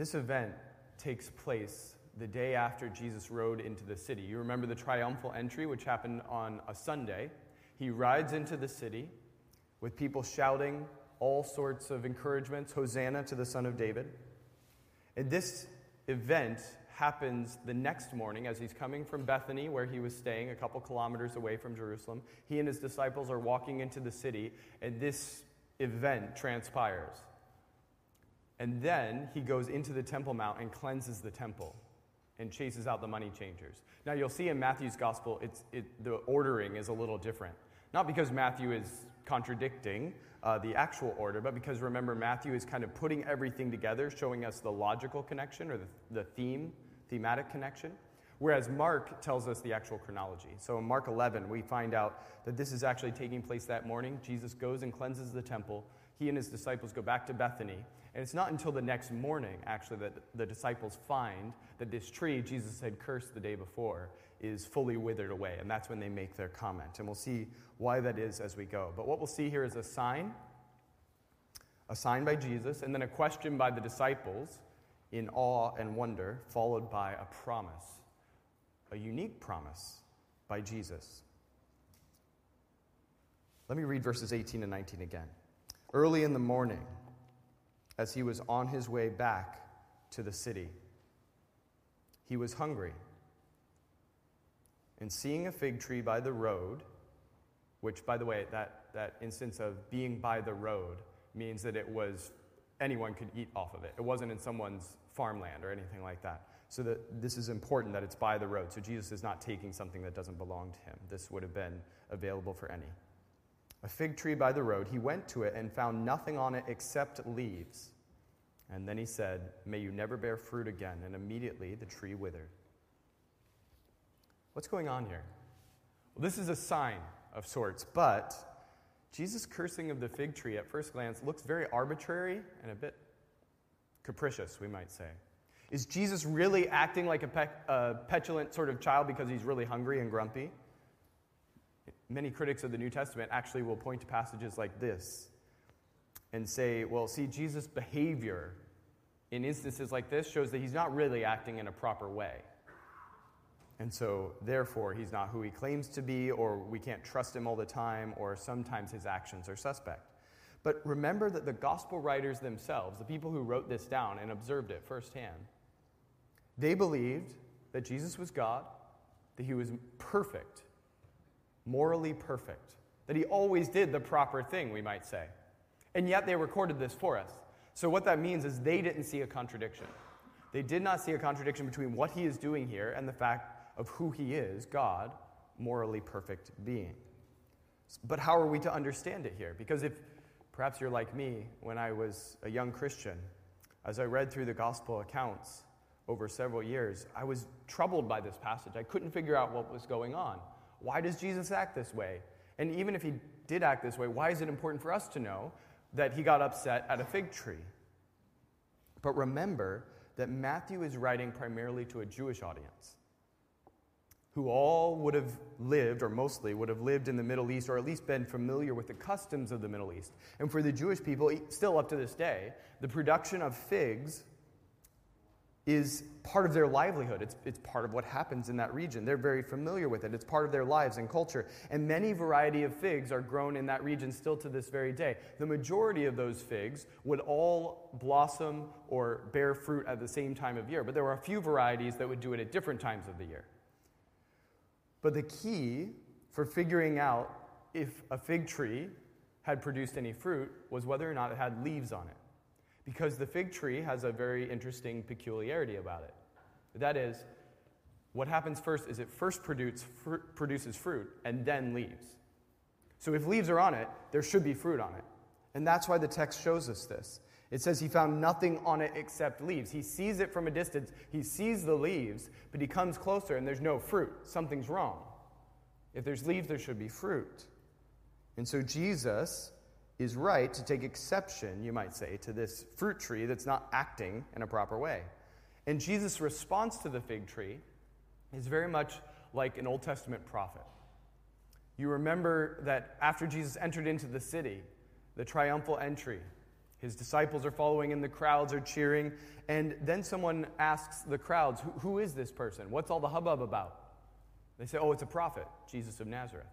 This event takes place the day after Jesus rode into the city. You remember the triumphal entry, which happened on a Sunday. He rides into the city with people shouting all sorts of encouragements Hosanna to the Son of David. And this event happens the next morning as he's coming from Bethany, where he was staying a couple kilometers away from Jerusalem. He and his disciples are walking into the city, and this event transpires. And then he goes into the Temple Mount and cleanses the temple and chases out the money changers. Now, you'll see in Matthew's gospel, it's, it, the ordering is a little different. Not because Matthew is contradicting uh, the actual order, but because remember, Matthew is kind of putting everything together, showing us the logical connection or the, the theme, thematic connection. Whereas Mark tells us the actual chronology. So in Mark 11, we find out that this is actually taking place that morning. Jesus goes and cleanses the temple. He and his disciples go back to Bethany. And it's not until the next morning, actually, that the disciples find that this tree Jesus had cursed the day before is fully withered away. And that's when they make their comment. And we'll see why that is as we go. But what we'll see here is a sign, a sign by Jesus, and then a question by the disciples in awe and wonder, followed by a promise, a unique promise by Jesus. Let me read verses 18 and 19 again. Early in the morning, as he was on his way back to the city. He was hungry. And seeing a fig tree by the road, which, by the way, that, that instance of being by the road means that it was anyone could eat off of it. It wasn't in someone's farmland or anything like that. So that this is important that it's by the road. So Jesus is not taking something that doesn't belong to him. This would have been available for any a fig tree by the road. He went to it and found nothing on it except leaves. And then he said, May you never bear fruit again. And immediately the tree withered. What's going on here? Well, this is a sign of sorts, but Jesus' cursing of the fig tree at first glance looks very arbitrary and a bit capricious, we might say. Is Jesus really acting like a, pe- a petulant sort of child because he's really hungry and grumpy? Many critics of the New Testament actually will point to passages like this and say, well, see, Jesus' behavior in instances like this shows that he's not really acting in a proper way. And so, therefore, he's not who he claims to be, or we can't trust him all the time, or sometimes his actions are suspect. But remember that the gospel writers themselves, the people who wrote this down and observed it firsthand, they believed that Jesus was God, that he was perfect, morally perfect, that he always did the proper thing, we might say. And yet they recorded this for us. So what that means is they didn't see a contradiction. They did not see a contradiction between what he is doing here and the fact of who he is, God, morally perfect being. But how are we to understand it here? Because if perhaps you're like me when I was a young Christian, as I read through the gospel accounts over several years, I was troubled by this passage. I couldn't figure out what was going on. Why does Jesus act this way? And even if he did act this way, why is it important for us to know that he got upset at a fig tree? But remember that Matthew is writing primarily to a Jewish audience who all would have lived, or mostly would have lived in the Middle East, or at least been familiar with the customs of the Middle East. And for the Jewish people, still up to this day, the production of figs is part of their livelihood. It's, it's part of what happens in that region. They're very familiar with it. It's part of their lives and culture. And many variety of figs are grown in that region still to this very day. The majority of those figs would all blossom or bear fruit at the same time of year, but there were a few varieties that would do it at different times of the year. But the key for figuring out if a fig tree had produced any fruit was whether or not it had leaves on it. Because the fig tree has a very interesting peculiarity about it. That is, what happens first is it first produce, fr- produces fruit and then leaves. So if leaves are on it, there should be fruit on it. And that's why the text shows us this. It says he found nothing on it except leaves. He sees it from a distance, he sees the leaves, but he comes closer and there's no fruit. Something's wrong. If there's leaves, there should be fruit. And so Jesus is right to take exception, you might say, to this fruit tree that's not acting in a proper way. And Jesus' response to the fig tree is very much like an Old Testament prophet. You remember that after Jesus entered into the city, the triumphal entry, His disciples are following him, the crowds are cheering, and then someone asks the crowds, Who is this person? What's all the hubbub about? They say, Oh, it's a prophet, Jesus of Nazareth.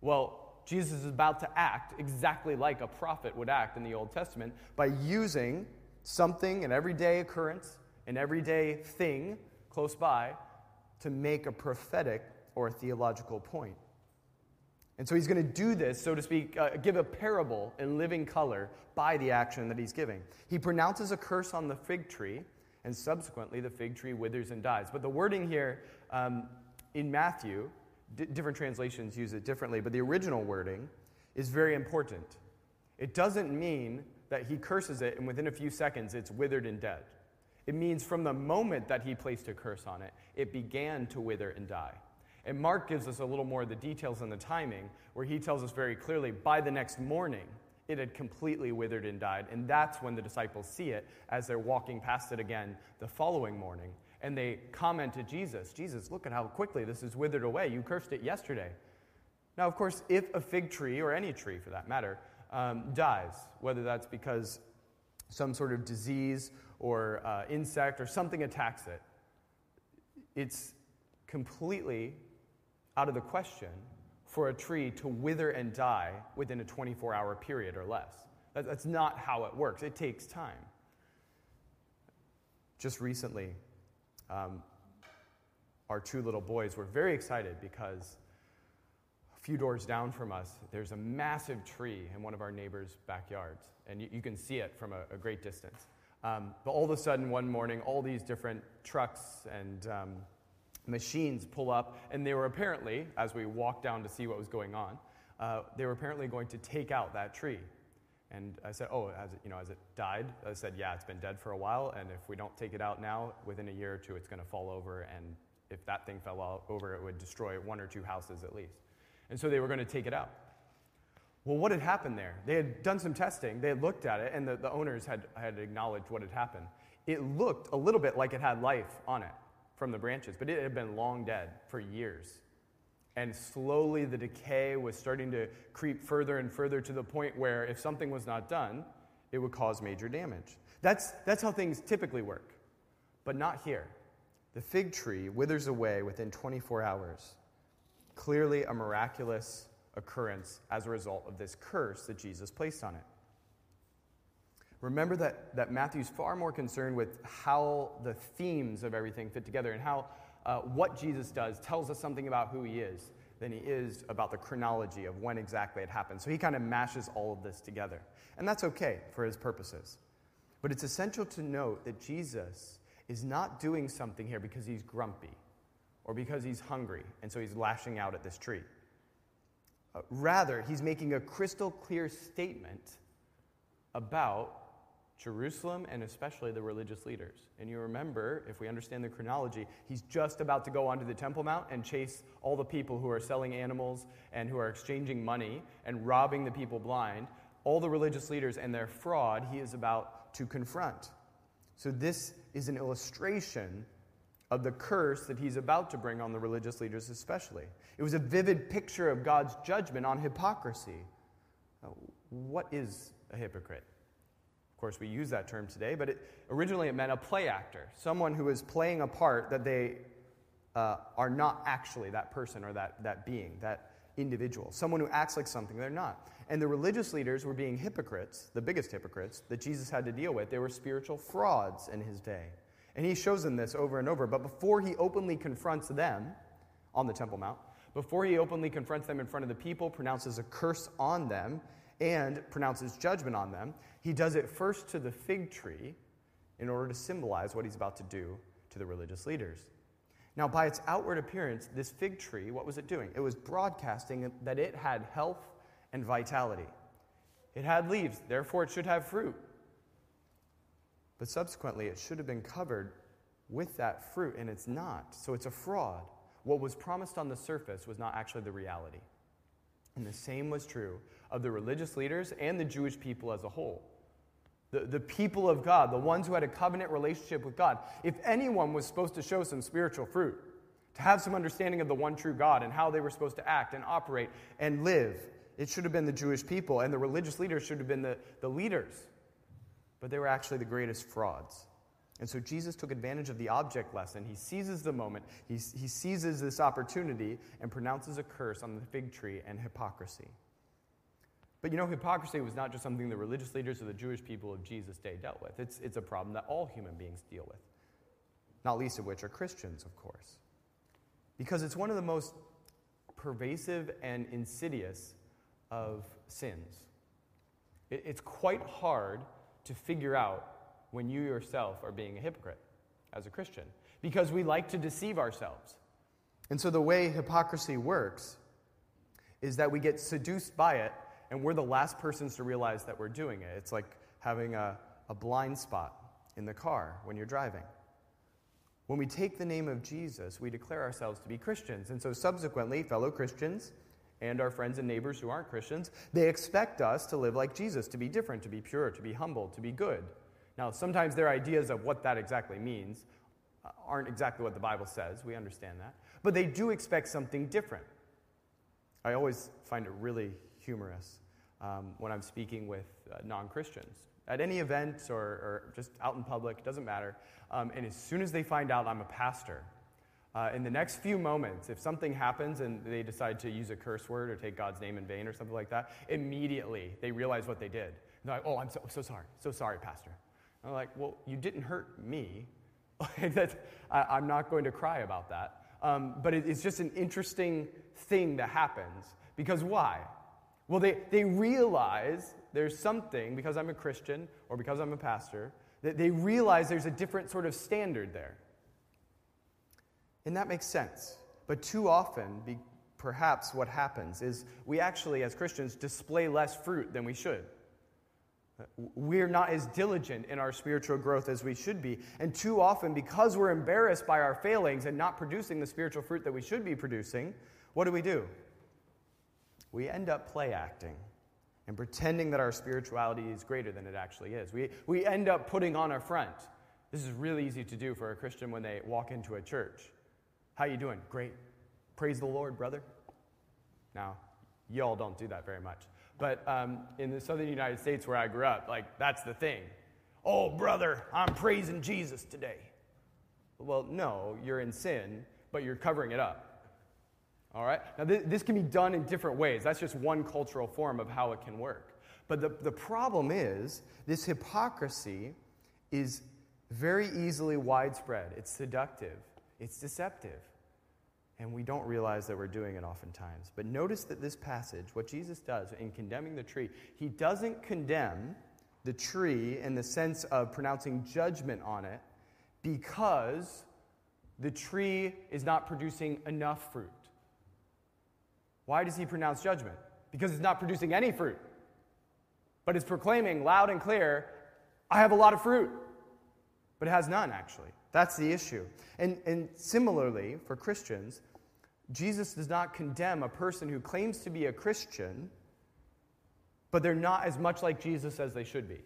Well, Jesus is about to act exactly like a prophet would act in the Old Testament by using something, an everyday occurrence, an everyday thing close by, to make a prophetic or a theological point. And so he's going to do this, so to speak, uh, give a parable in living color by the action that he's giving. He pronounces a curse on the fig tree, and subsequently the fig tree withers and dies. But the wording here um, in Matthew D- different translations use it differently, but the original wording is very important. It doesn't mean that he curses it and within a few seconds it's withered and dead. It means from the moment that he placed a curse on it, it began to wither and die. And Mark gives us a little more of the details on the timing, where he tells us very clearly by the next morning, it had completely withered and died. And that's when the disciples see it as they're walking past it again the following morning and they comment to Jesus, Jesus, look at how quickly this is withered away. You cursed it yesterday. Now, of course, if a fig tree, or any tree for that matter, um, dies, whether that's because some sort of disease or uh, insect or something attacks it, it's completely out of the question for a tree to wither and die within a 24 hour period or less. That, that's not how it works, it takes time. Just recently, um, our two little boys were very excited because a few doors down from us, there's a massive tree in one of our neighbors' backyards, and you, you can see it from a, a great distance. Um, but all of a sudden, one morning, all these different trucks and um, machines pull up, and they were apparently, as we walked down to see what was going on, uh, they were apparently going to take out that tree. And I said, Oh, has it, you know, has it died? I said, Yeah, it's been dead for a while, and if we don't take it out now, within a year or two, it's going to fall over. And if that thing fell over, it would destroy one or two houses at least. And so they were going to take it out. Well, what had happened there? They had done some testing, they had looked at it, and the, the owners had, had acknowledged what had happened. It looked a little bit like it had life on it from the branches, but it had been long dead for years and slowly the decay was starting to creep further and further to the point where if something was not done, it would cause major damage. That's, that's how things typically work, but not here. The fig tree withers away within 24 hours. Clearly, a miraculous occurrence as a result of this curse that Jesus placed on it. Remember that, that Matthew's far more concerned with how the themes of everything fit together and how uh, what Jesus does tells us something about who he is than he is about the chronology of when exactly it happened. So he kind of mashes all of this together. And that's okay for his purposes. But it's essential to note that Jesus is not doing something here because he's grumpy or because he's hungry and so he's lashing out at this tree. Uh, rather, he's making a crystal clear statement about Jerusalem and especially the religious leaders. And you remember, if we understand the chronology, he's just about to go onto the Temple Mount and chase all the people who are selling animals and who are exchanging money and robbing the people blind. All the religious leaders and their fraud he is about to confront. So, this is an illustration of the curse that he's about to bring on the religious leaders, especially. It was a vivid picture of God's judgment on hypocrisy. What is a hypocrite? Of course, we use that term today, but it, originally it meant a play actor, someone who is playing a part that they uh, are not actually that person or that, that being, that individual, someone who acts like something they're not. And the religious leaders were being hypocrites, the biggest hypocrites that Jesus had to deal with. They were spiritual frauds in his day. And he shows them this over and over. But before he openly confronts them on the Temple Mount, before he openly confronts them in front of the people, pronounces a curse on them, and pronounces judgment on them, he does it first to the fig tree in order to symbolize what he's about to do to the religious leaders. Now, by its outward appearance, this fig tree, what was it doing? It was broadcasting that it had health and vitality. It had leaves, therefore, it should have fruit. But subsequently, it should have been covered with that fruit, and it's not. So it's a fraud. What was promised on the surface was not actually the reality. And the same was true of the religious leaders and the Jewish people as a whole. The, the people of God, the ones who had a covenant relationship with God. If anyone was supposed to show some spiritual fruit, to have some understanding of the one true God and how they were supposed to act and operate and live, it should have been the Jewish people, and the religious leaders should have been the, the leaders. but they were actually the greatest frauds. And so Jesus took advantage of the object lesson. He seizes the moment, he, he seizes this opportunity, and pronounces a curse on the fig tree and hypocrisy. But you know, hypocrisy was not just something the religious leaders or the Jewish people of Jesus' day dealt with. It's, it's a problem that all human beings deal with, not least of which are Christians, of course. Because it's one of the most pervasive and insidious of sins. It, it's quite hard to figure out when you yourself are being a hypocrite as a Christian because we like to deceive ourselves. And so the way hypocrisy works is that we get seduced by it and we're the last persons to realize that we're doing it. It's like having a, a blind spot in the car when you're driving. When we take the name of Jesus, we declare ourselves to be Christians. And so subsequently, fellow Christians and our friends and neighbors who aren't Christians, they expect us to live like Jesus, to be different, to be pure, to be humble, to be good. Now, sometimes their ideas of what that exactly means uh, aren't exactly what the Bible says. We understand that. But they do expect something different. I always find it really humorous um, when I'm speaking with uh, non Christians at any event or, or, just out in public, doesn't matter. Um, and as soon as they find out I'm a pastor, uh, in the next few moments, if something happens and they decide to use a curse word or take God's name in vain or something like that, immediately they realize what they did. They're like, oh, I'm so, so sorry, so sorry, Pastor. I'm like, well, you didn't hurt me. I, am not going to cry about that. Um, but it, it's just an interesting thing that happens. Because why? Well, they, they realize there's something, because I'm a Christian or because I'm a pastor, that they realize there's a different sort of standard there. And that makes sense. But too often, be, perhaps what happens is we actually, as Christians, display less fruit than we should. We're not as diligent in our spiritual growth as we should be. And too often, because we're embarrassed by our failings and not producing the spiritual fruit that we should be producing, what do we do? We end up play acting and pretending that our spirituality is greater than it actually is. We, we end up putting on a front. This is really easy to do for a Christian when they walk into a church. How you doing? Great. Praise the Lord, brother. Now, y'all don't do that very much. But um, in the southern United States where I grew up, like, that's the thing. Oh, brother, I'm praising Jesus today. Well, no, you're in sin, but you're covering it up. All right? Now, th- this can be done in different ways. That's just one cultural form of how it can work. But the, the problem is, this hypocrisy is very easily widespread. It's seductive, it's deceptive. And we don't realize that we're doing it oftentimes. But notice that this passage, what Jesus does in condemning the tree, he doesn't condemn the tree in the sense of pronouncing judgment on it because the tree is not producing enough fruit. Why does he pronounce judgment? Because it's not producing any fruit. But it's proclaiming loud and clear, I have a lot of fruit. But it has none, actually. That's the issue. And, and similarly, for Christians, Jesus does not condemn a person who claims to be a Christian, but they're not as much like Jesus as they should be.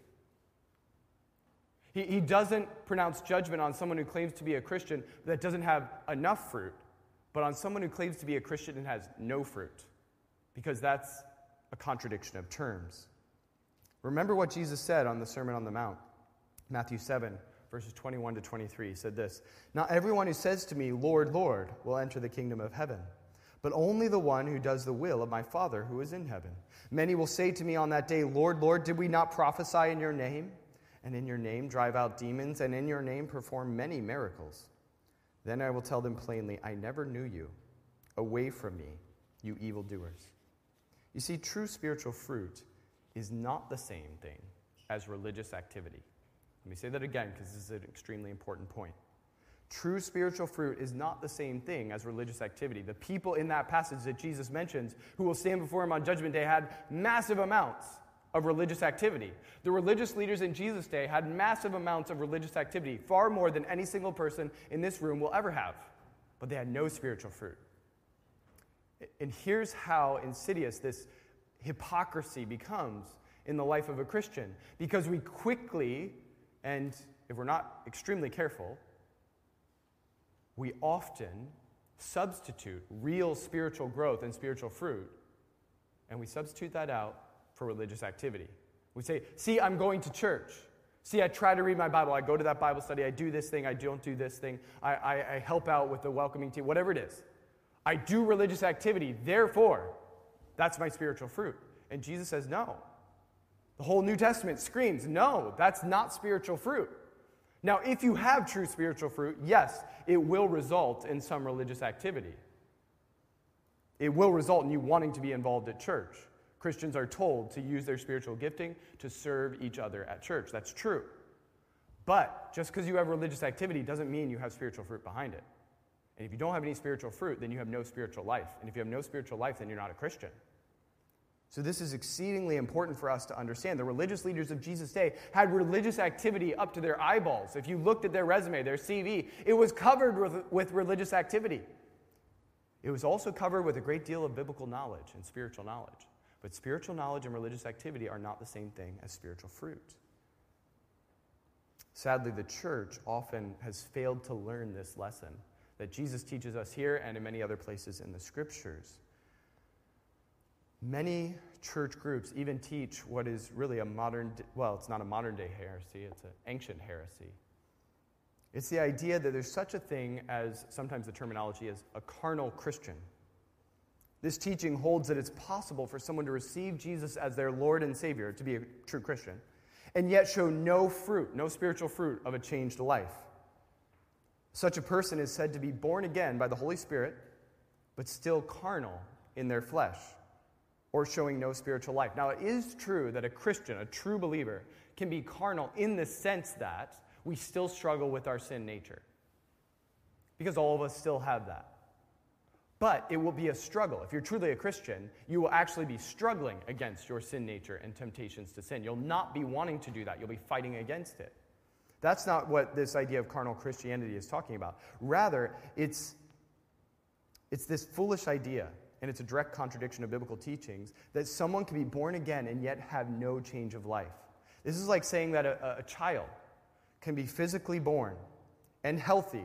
He, he doesn't pronounce judgment on someone who claims to be a Christian that doesn't have enough fruit, but on someone who claims to be a Christian and has no fruit, because that's a contradiction of terms. Remember what Jesus said on the Sermon on the Mount, Matthew 7, verses 21 to 23, He said this Not everyone who says to me, Lord, Lord, will enter the kingdom of heaven, but only the one who does the will of my Father who is in heaven. Many will say to me on that day, Lord, Lord, did we not prophesy in your name? And in your name drive out demons, and in your name perform many miracles. Then I will tell them plainly, I never knew you. Away from me, you evildoers. You see, true spiritual fruit is not the same thing as religious activity. Let me say that again because this is an extremely important point. True spiritual fruit is not the same thing as religious activity. The people in that passage that Jesus mentions who will stand before him on Judgment Day had massive amounts of religious activity. The religious leaders in Jesus' day had massive amounts of religious activity, far more than any single person in this room will ever have, but they had no spiritual fruit. And here's how insidious this hypocrisy becomes in the life of a Christian because we quickly and if we're not extremely careful, we often substitute real spiritual growth and spiritual fruit, and we substitute that out for religious activity. We say, See, I'm going to church. See, I try to read my Bible. I go to that Bible study. I do this thing. I don't do this thing. I, I, I help out with the welcoming team, whatever it is. I do religious activity. Therefore, that's my spiritual fruit. And Jesus says, no. The whole New Testament screams, no, that's not spiritual fruit. Now, if you have true spiritual fruit, yes, it will result in some religious activity. It will result in you wanting to be involved at church. Christians are told to use their spiritual gifting to serve each other at church. That's true. But just because you have religious activity doesn't mean you have spiritual fruit behind it. And if you don't have any spiritual fruit, then you have no spiritual life. And if you have no spiritual life, then you're not a Christian. So, this is exceedingly important for us to understand. The religious leaders of Jesus' day had religious activity up to their eyeballs. If you looked at their resume, their CV, it was covered with, with religious activity. It was also covered with a great deal of biblical knowledge and spiritual knowledge. But spiritual knowledge and religious activity are not the same thing as spiritual fruit. Sadly, the church often has failed to learn this lesson that Jesus teaches us here and in many other places in the scriptures. Many church groups even teach what is really a modern, well, it's not a modern day heresy, it's an ancient heresy. It's the idea that there's such a thing as, sometimes the terminology is, a carnal Christian. This teaching holds that it's possible for someone to receive Jesus as their Lord and Savior, to be a true Christian, and yet show no fruit, no spiritual fruit of a changed life. Such a person is said to be born again by the Holy Spirit, but still carnal in their flesh, or showing no spiritual life. Now, it is true that a Christian, a true believer, can be carnal in the sense that we still struggle with our sin nature. Because all of us still have that. But it will be a struggle. If you're truly a Christian, you will actually be struggling against your sin nature and temptations to sin. You'll not be wanting to do that, you'll be fighting against it. That's not what this idea of carnal Christianity is talking about. Rather, it's, it's this foolish idea, and it's a direct contradiction of biblical teachings, that someone can be born again and yet have no change of life. This is like saying that a, a child can be physically born and healthy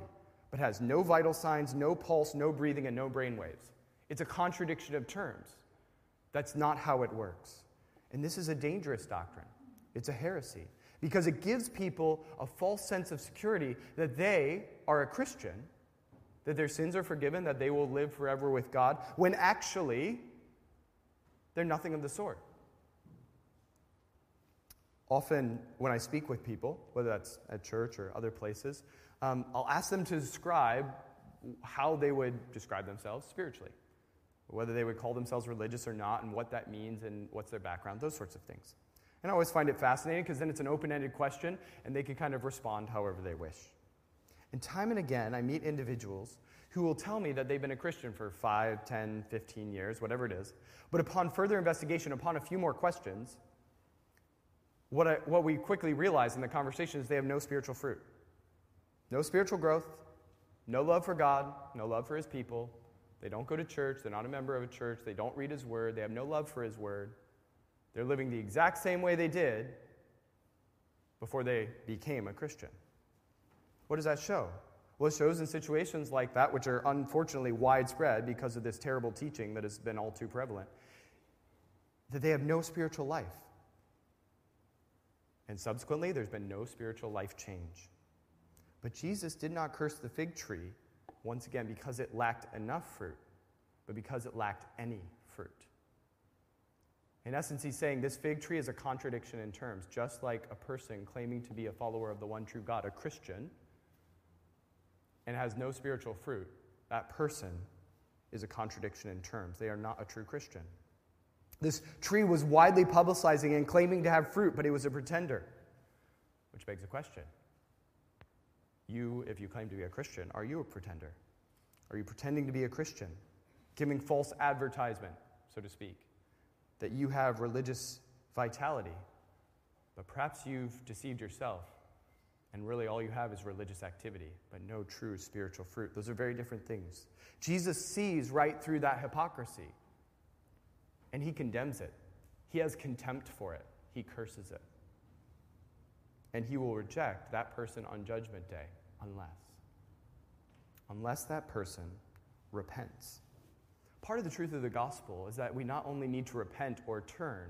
but has no vital signs, no pulse, no breathing, and no brain waves. It's a contradiction of terms. That's not how it works. And this is a dangerous doctrine. It's a heresy because it gives people a false sense of security that they are a Christian, that their sins are forgiven, that they will live forever with God, when actually they're nothing of the sort. Often, when I speak with people, whether that's at church or other places, um, I'll ask them to describe how they would describe themselves spiritually, whether they would call themselves religious or not, and what that means and what's their background, those sorts of things. And I always find it fascinating because then it's an open ended question and they can kind of respond however they wish. And time and again, I meet individuals who will tell me that they've been a Christian for 5, 10, 15 years, whatever it is. But upon further investigation, upon a few more questions, what, I, what we quickly realize in the conversation is they have no spiritual fruit. No spiritual growth, no love for God, no love for his people. They don't go to church, they're not a member of a church, they don't read his word, they have no love for his word. They're living the exact same way they did before they became a Christian. What does that show? Well, it shows in situations like that, which are unfortunately widespread because of this terrible teaching that has been all too prevalent, that they have no spiritual life. And subsequently, there's been no spiritual life change. But Jesus did not curse the fig tree, once again, because it lacked enough fruit, but because it lacked any fruit. In essence, he's saying this fig tree is a contradiction in terms, just like a person claiming to be a follower of the one true God, a Christian, and has no spiritual fruit. That person is a contradiction in terms. They are not a true Christian. This tree was widely publicizing and claiming to have fruit, but it was a pretender, which begs a question you, if you claim to be a Christian, are you a pretender? Are you pretending to be a Christian? Giving false advertisement, so to speak, that you have religious vitality, but perhaps you've deceived yourself and really all you have is religious activity, but no true spiritual fruit. Those are very different things. Jesus sees right through that hypocrisy and he condemns it. He has contempt for it, he curses it and he will reject that person on judgment day unless unless that person repents. Part of the truth of the gospel is that we not only need to repent or turn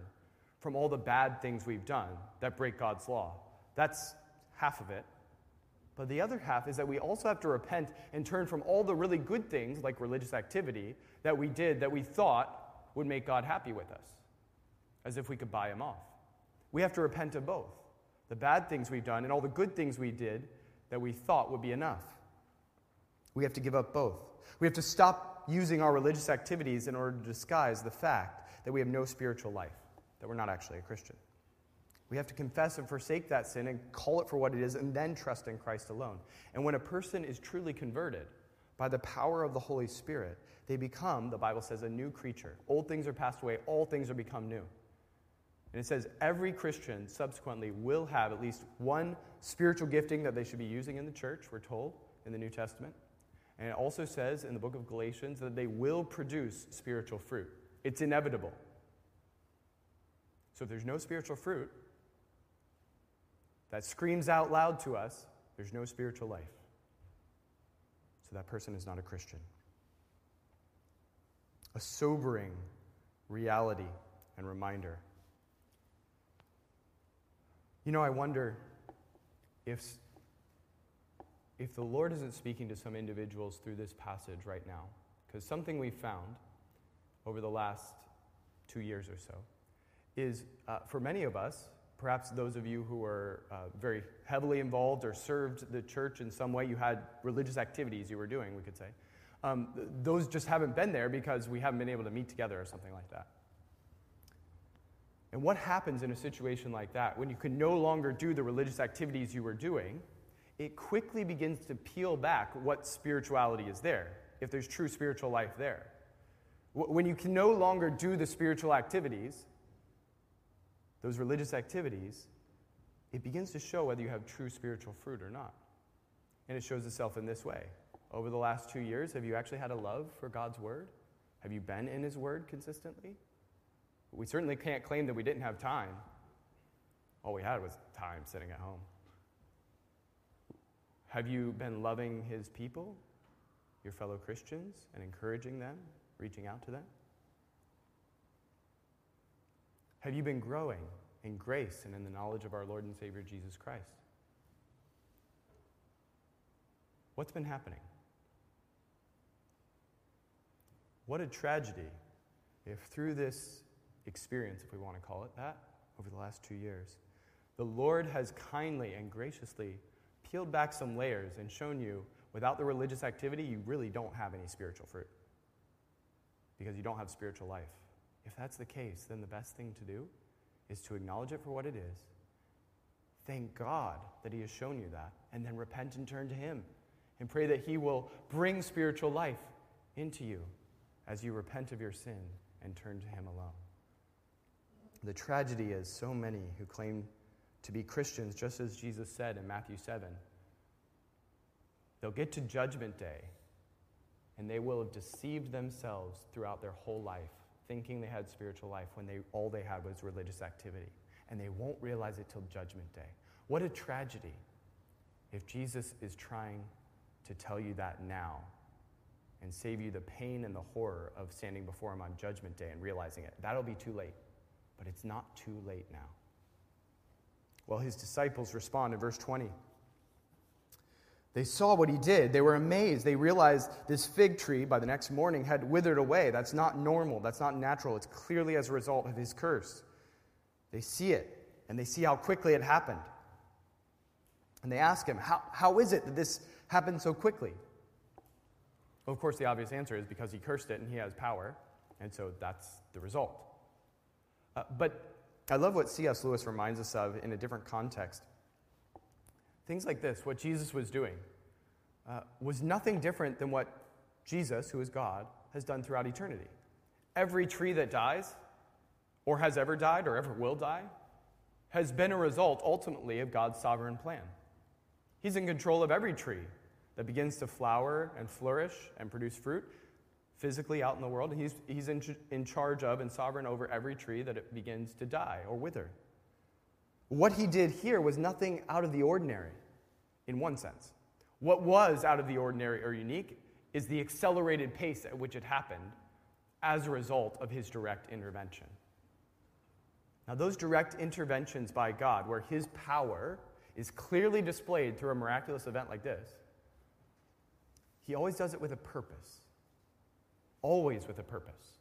from all the bad things we've done that break God's law, That's half of it. But the other half is that we also have to repent and turn from all the really good things, like religious activity, that we did that we thought would make God happy with us, as if we could buy him off. We have to repent of both the bad things we've done and all the good things we did that we thought would be enough. We have to give up both. We have to stop using our religious activities in order to disguise the fact that we have no spiritual life, that we're not actually a Christian. We have to confess and forsake that sin and call it for what it is and then trust in Christ alone. And when a person is truly converted by the power of the Holy Spirit, they become, the Bible says, a new creature. Old things are passed away, all things are become new. And it says every Christian subsequently will have at least one spiritual gifting that they should be using in the church, we're told in the New Testament. And it also says in the book of Galatians that they will produce spiritual fruit. It's inevitable. So if there's no spiritual fruit, that screams out loud to us, there's no spiritual life. So that person is not a Christian. A sobering reality and reminder. You know, I wonder if, if the Lord isn't speaking to some individuals through this passage right now, because something we found over the last two years or so is uh, for many of us, perhaps those of you who are uh, very heavily involved or served the church in some way, you had religious activities you were doing, we could say. Um, those just haven't been there because we haven't been able to meet together or something like that. And what happens in a situation like that when you can no longer do the religious activities you were doing? It quickly begins to peel back what spirituality is there, if there's true spiritual life there. When you can no longer do the spiritual activities, those religious activities, it begins to show whether you have true spiritual fruit or not. And it shows itself in this way. Over the last two years, have you actually had a love for God's Word? Have you been in His Word consistently? We certainly can't claim that we didn't have time. All we had was time sitting at home. Have you been loving His people, your fellow Christians, and encouraging them, reaching out to them? Have you been growing in grace and in the knowledge of our Lord and Savior Jesus Christ? What's been happening? What a tragedy if through this experience, if we want to call it that, over the last two years, the Lord has kindly and graciously peeled back some layers and shown you without the religious activity, you really don't have any spiritual fruit because you don't have spiritual life. If that's the case, then the best thing to do is to acknowledge it for what it is. Thank God that He has shown you that, and then repent and turn to Him and pray that He will bring spiritual life into you as you repent of your sin and turn to Him alone. The tragedy is so many who claim to be Christians, just as Jesus said in Matthew 7, they'll get to Judgment Day and they will have deceived themselves throughout their whole life thinking they had spiritual life when they, all they had was religious activity. And they won't realize it till Judgment Day. What a tragedy if Jesus is trying to tell you that now and save you the pain and the horror of standing before Him on Judgment Day and realizing it. That'll be too late. But it's not too late now. Well, His disciples respond in verse 20. They saw what he did. They were amazed. They realized this fig tree by the next morning had withered away. That's not normal. That's not natural. It's clearly as a result of his curse. They see it, and they see how quickly it happened. And they ask him, How, how is it that this happened so quickly? Well, of course, the obvious answer is because he cursed it and he has power, and so that's the result. Uh, but I love what C.S. Lewis reminds us of in a different context. Things like this, what Jesus was doing, uh, was nothing different than what Jesus, who is God, has done throughout eternity. Every tree that dies, or has ever died, or ever will die, has been a result ultimately of God's sovereign plan. He's in control of every tree that begins to flower and flourish and produce fruit physically out in the world. He's, he's in, in charge of and sovereign over every tree that it begins to die or wither. What he did here was nothing out of the ordinary, in one sense. What was out of the ordinary or unique is the accelerated pace at which it happened as a result of his direct intervention. Now, those direct interventions by God, where his power is clearly displayed through a miraculous event like this, he always does it with a purpose. Always with a purpose.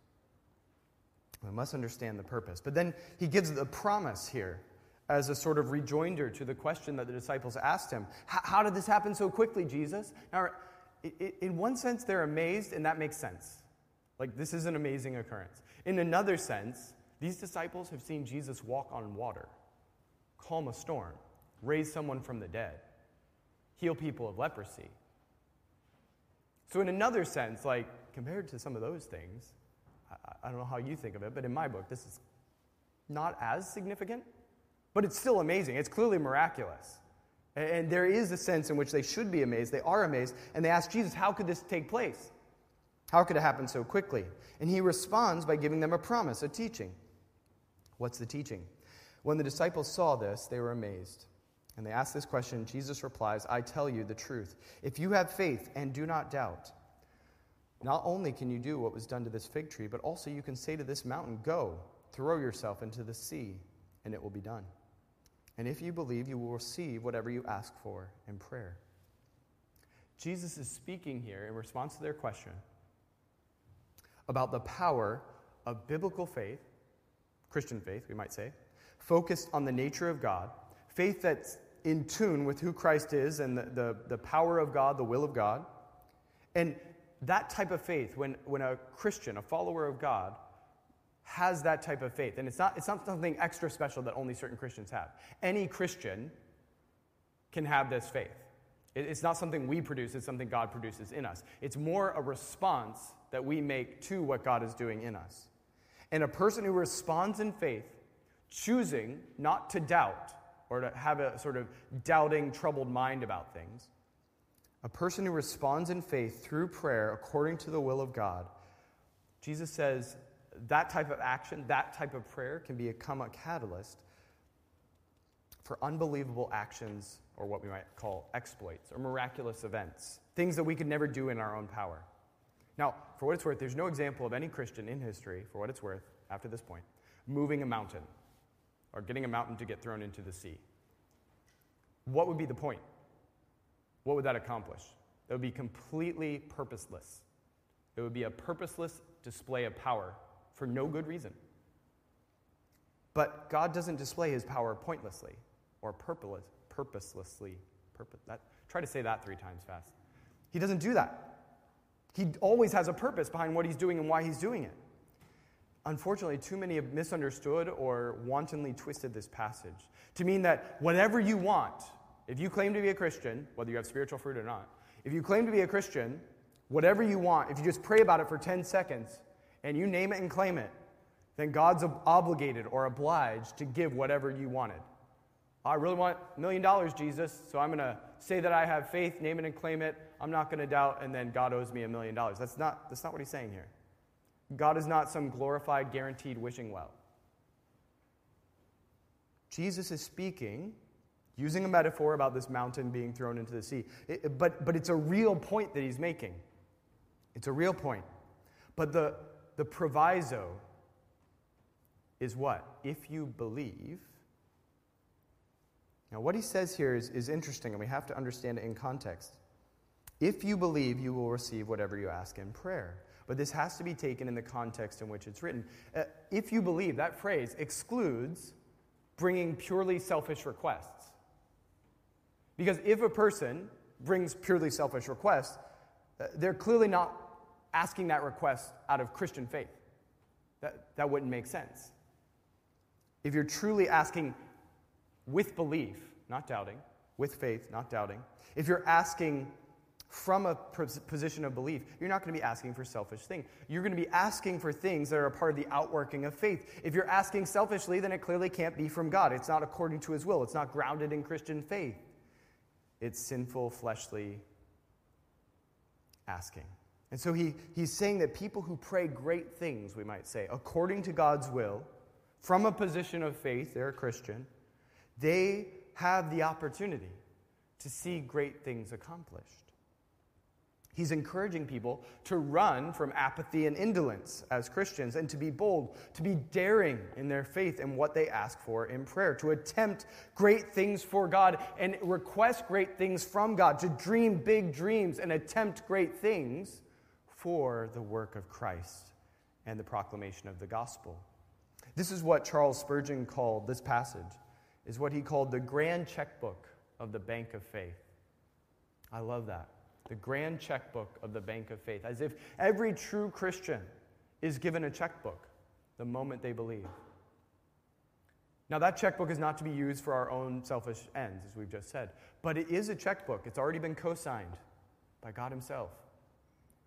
We must understand the purpose. But then he gives the promise here as a sort of rejoinder to the question that the disciples asked him How did this happen so quickly, Jesus? Now, in one sense, they're amazed, and that makes sense. Like, this is an amazing occurrence. In another sense, these disciples have seen Jesus walk on water, calm a storm, raise someone from the dead, heal people of leprosy. So, in another sense, like, compared to some of those things, I, I don't know how you think of it, but in my book, this is not as significant, but it's still amazing. It's clearly miraculous. And there is a sense in which they should be amazed. They are amazed. And they ask Jesus, How could this take place? How could it happen so quickly? And he responds by giving them a promise, a teaching. What's the teaching? When the disciples saw this, they were amazed. And they asked this question. Jesus replies, I tell you the truth. If you have faith and do not doubt, not only can you do what was done to this fig tree, but also you can say to this mountain, Go, throw yourself into the sea, and it will be done. And if you believe, you will receive whatever you ask for in prayer. Jesus is speaking here in response to their question about the power of biblical faith, Christian faith, we might say, focused on the nature of God, faith that's in tune with who Christ is and the, the, the power of God, the will of God. And that type of faith, when, when a Christian, a follower of God, has that type of faith, and it's not, it's not something extra special that only certain Christians have. Any Christian can have this faith. It's not something we produce, it's something God produces in us. It's more a response that we make to what God is doing in us. And a person who responds in faith, choosing not to doubt or to have a sort of doubting, troubled mind about things, a person who responds in faith through prayer according to the will of God, Jesus says that type of action, that type of prayer can become a catalyst for unbelievable actions or what we might call exploits or miraculous events, things that we could never do in our own power. Now, for what it's worth, there's no example of any Christian in history, for what it's worth, after this point, moving a mountain or getting a mountain to get thrown into the sea. What would be the point? What would that accomplish? It would be completely purposeless. It would be a purposeless display of power for no good reason. But God doesn't display his power pointlessly or purposeless, purposelessly. Purpose, that, try to say that three times fast. He doesn't do that. He always has a purpose behind what he's doing and why he's doing it. Unfortunately, too many have misunderstood or wantonly twisted this passage to mean that whatever you want, if you claim to be a Christian, whether you have spiritual fruit or not, if you claim to be a Christian, whatever you want, if you just pray about it for 10 seconds and you name it and claim it, then God's obligated or obliged to give whatever you wanted. I really want a million dollars, Jesus, so I'm going to say that I have faith, name it and claim it. I'm not going to doubt, and then God owes me a million dollars. That's not, that's not what he's saying here. God is not some glorified, guaranteed wishing well. Jesus is speaking using a metaphor about this mountain being thrown into the sea. It, but, but it's a real point that he's making. It's a real point. But the, the proviso is what? If you believe. Now, what he says here is, is interesting, and we have to understand it in context. If you believe, you will receive whatever you ask in prayer. But this has to be taken in the context in which it's written. Uh, if you believe, that phrase excludes bringing purely selfish requests. Because if a person brings purely selfish requests, uh, they're clearly not asking that request out of Christian faith. That, that wouldn't make sense. If you're truly asking with belief, not doubting, with faith, not doubting, if you're asking from a position of belief, you're not going to be asking for selfish things. You're going to be asking for things that are a part of the outworking of faith. If you're asking selfishly, then it clearly can't be from God. It's not according to his will, it's not grounded in Christian faith. It's sinful, fleshly asking. And so he, he's saying that people who pray great things, we might say, according to God's will, from a position of faith, they're a Christian, they have the opportunity to see great things accomplished. He's encouraging people to run from apathy and indolence as Christians and to be bold, to be daring in their faith and what they ask for in prayer, to attempt great things for God and request great things from God, to dream big dreams and attempt great things for the work of Christ and the proclamation of the gospel. This is what Charles Spurgeon called this passage is what he called the grand checkbook of the bank of faith. I love that the grand checkbook of the bank of faith, as if every true Christian is given a checkbook the moment they believe. Now, that checkbook is not to be used for our own selfish ends, as we've just said, but it is a checkbook. It's already been co signed by God Himself.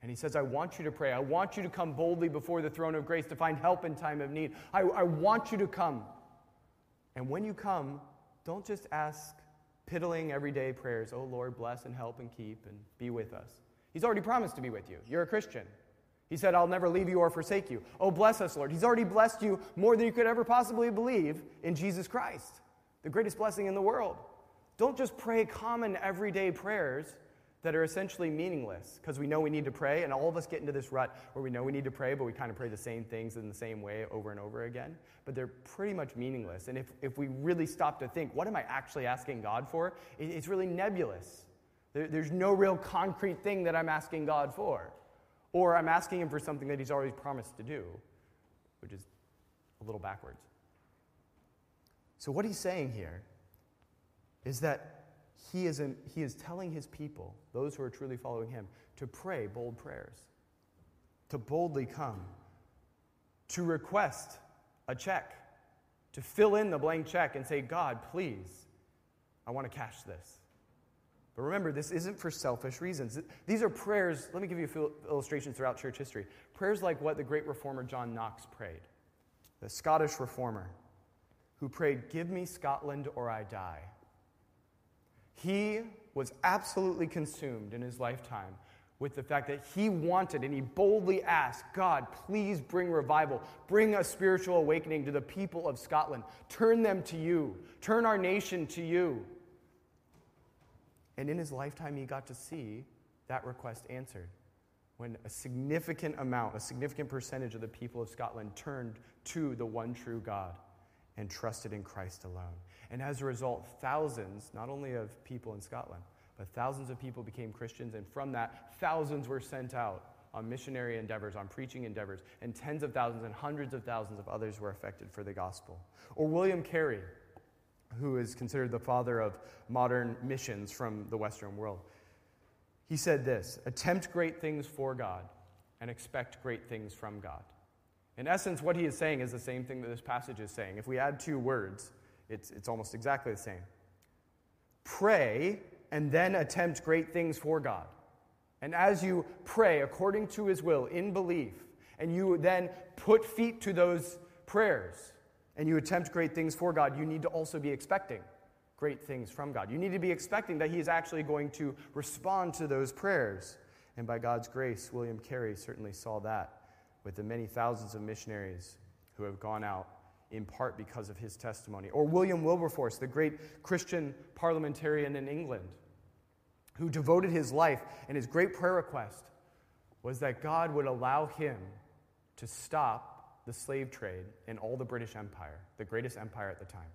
And He says, I want you to pray. I want you to come boldly before the throne of grace to find help in time of need. I, I want you to come. And when you come, don't just ask piddling everyday prayers, oh Lord, bless and help and keep and be with us. He's already promised to be with you. You're a Christian. He said, I'll never leave you or forsake you. Oh, bless us, Lord. He's already blessed you more than you could ever possibly believe in Jesus Christ, the greatest blessing in the world. Don't just pray common everyday prayers that are essentially meaningless because we know we need to pray, and all of us get into this rut where we know we need to pray, but we kind of pray the same things in the same way over and over again. But they're pretty much meaningless. And if, if we really stop to think, what am I actually asking God for? It's really nebulous. There, there's no real concrete thing that I'm asking God for. Or I'm asking Him for something that He's already promised to do, which is a little backwards. So, what He's saying here is that he is, in, he is telling his people, those who are truly following him, to pray bold prayers, to boldly come, to request a check, to fill in the blank check and say, God, please, I want to cash this. But remember, this isn't for selfish reasons. These are prayers, let me give you a few illustrations throughout church history. Prayers like what the great reformer John Knox prayed, the Scottish reformer who prayed, Give me Scotland or I die. He was absolutely consumed in his lifetime with the fact that he wanted and he boldly asked, God, please bring revival, bring a spiritual awakening to the people of Scotland. Turn them to you, turn our nation to you. And in his lifetime, he got to see that request answered when a significant amount, a significant percentage of the people of Scotland turned to the one true God and trusted in Christ alone. And as a result, thousands, not only of people in Scotland, but thousands of people became Christians. And from that, thousands were sent out on missionary endeavors, on preaching endeavors, and tens of thousands and hundreds of thousands of others were affected for the gospel. Or William Carey, who is considered the father of modern missions from the Western world. He said this Attempt great things for God and expect great things from God. In essence, what he is saying is the same thing that this passage is saying. If we add two words, it's, it's almost exactly the same. Pray and then attempt great things for God. And as you pray according to his will in belief, and you then put feet to those prayers, and you attempt great things for God, you need to also be expecting great things from God. You need to be expecting that he is actually going to respond to those prayers. And by God's grace, William Carey certainly saw that with the many thousands of missionaries who have gone out in part because of his testimony. Or William Wilberforce, the great Christian parliamentarian in England, who devoted his life and his great prayer request was that God would allow him to stop the slave trade in all the British Empire, the greatest empire at the time.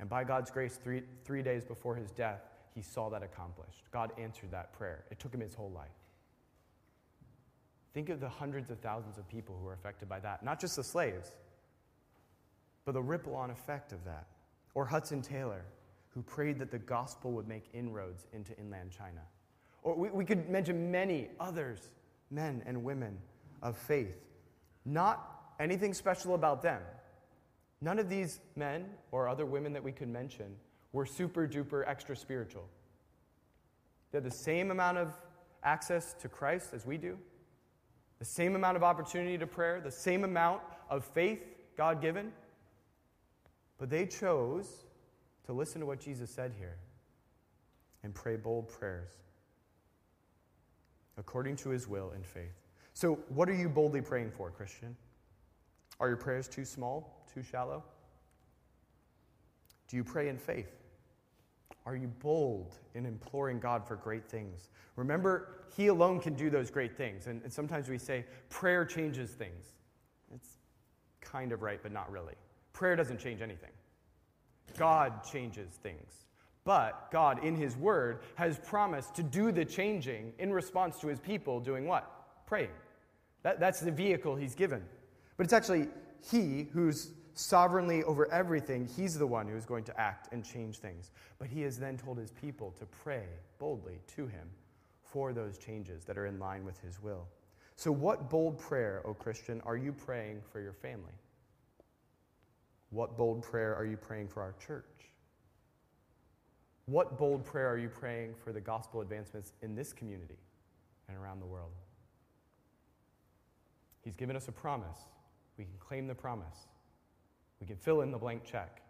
And by God's grace, three, three days before his death, he saw that accomplished. God answered that prayer. It took him his whole life. Think of the hundreds of thousands of people who were affected by that, not just the slaves, but the ripple on effect of that. Or Hudson Taylor, who prayed that the gospel would make inroads into inland China. Or we, we could mention many others, men and women of faith. Not anything special about them. None of these men or other women that we could mention were super duper extra spiritual. They had the same amount of access to Christ as we do, the same amount of opportunity to prayer, the same amount of faith God given. But they chose to listen to what Jesus said here and pray bold prayers according to his will and faith. So, what are you boldly praying for, Christian? Are your prayers too small, too shallow? Do you pray in faith? Are you bold in imploring God for great things? Remember, He alone can do those great things. And, and sometimes we say prayer changes things. It's kind of right, but not really. Prayer doesn't change anything, God changes things. But God, in His Word, has promised to do the changing in response to His people doing what? Praying. That, that's the vehicle He's given. But it's actually He who's sovereignly over everything. He's the one who's going to act and change things. But He has then told His people to pray boldly to Him for those changes that are in line with His will. So, what bold prayer, O Christian, are you praying for your family? What bold prayer are you praying for our church? What bold prayer are you praying for the gospel advancements in this community and around the world? He's given us a promise. We can claim the promise. We can fill in the blank check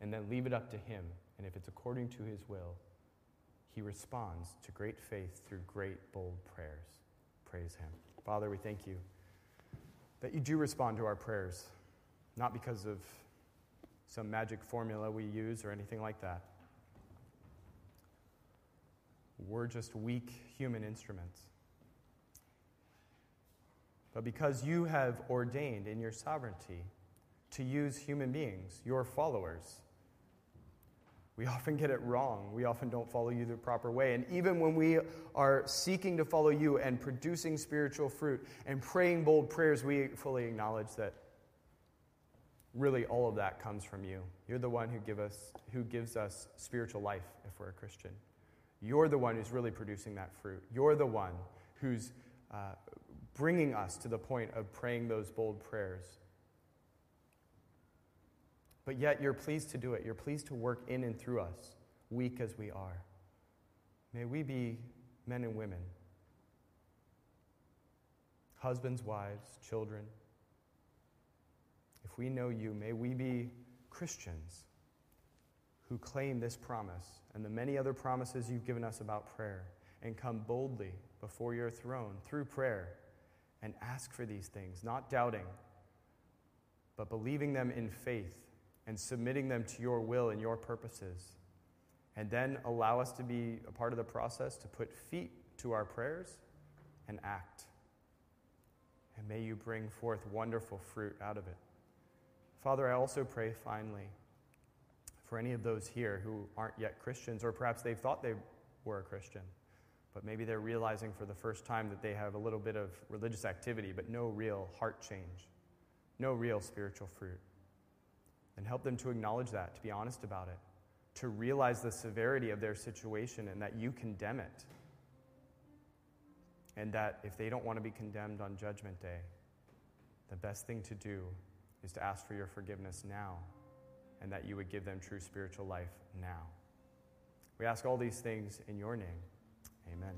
and then leave it up to Him. And if it's according to His will, He responds to great faith through great, bold prayers. Praise Him. Father, we thank you that you do respond to our prayers, not because of some magic formula we use or anything like that. We're just weak human instruments. But because you have ordained in your sovereignty to use human beings, your followers, we often get it wrong. We often don't follow you the proper way. And even when we are seeking to follow you and producing spiritual fruit and praying bold prayers, we fully acknowledge that really all of that comes from you. You're the one who, give us, who gives us spiritual life if we're a Christian. You're the one who's really producing that fruit. You're the one who's uh, bringing us to the point of praying those bold prayers. But yet, you're pleased to do it. You're pleased to work in and through us, weak as we are. May we be men and women, husbands, wives, children. We know you, may we be Christians who claim this promise and the many other promises you've given us about prayer and come boldly before your throne through prayer and ask for these things, not doubting, but believing them in faith and submitting them to your will and your purposes. And then allow us to be a part of the process to put feet to our prayers and act. And may you bring forth wonderful fruit out of it. Father, I also pray finally for any of those here who aren't yet Christians, or perhaps they've thought they were a Christian, but maybe they're realizing for the first time that they have a little bit of religious activity, but no real heart change, no real spiritual fruit. And help them to acknowledge that, to be honest about it, to realize the severity of their situation and that you condemn it. And that if they don't want to be condemned on Judgment Day, the best thing to do is to ask for your forgiveness now and that you would give them true spiritual life now. We ask all these things in your name. Amen.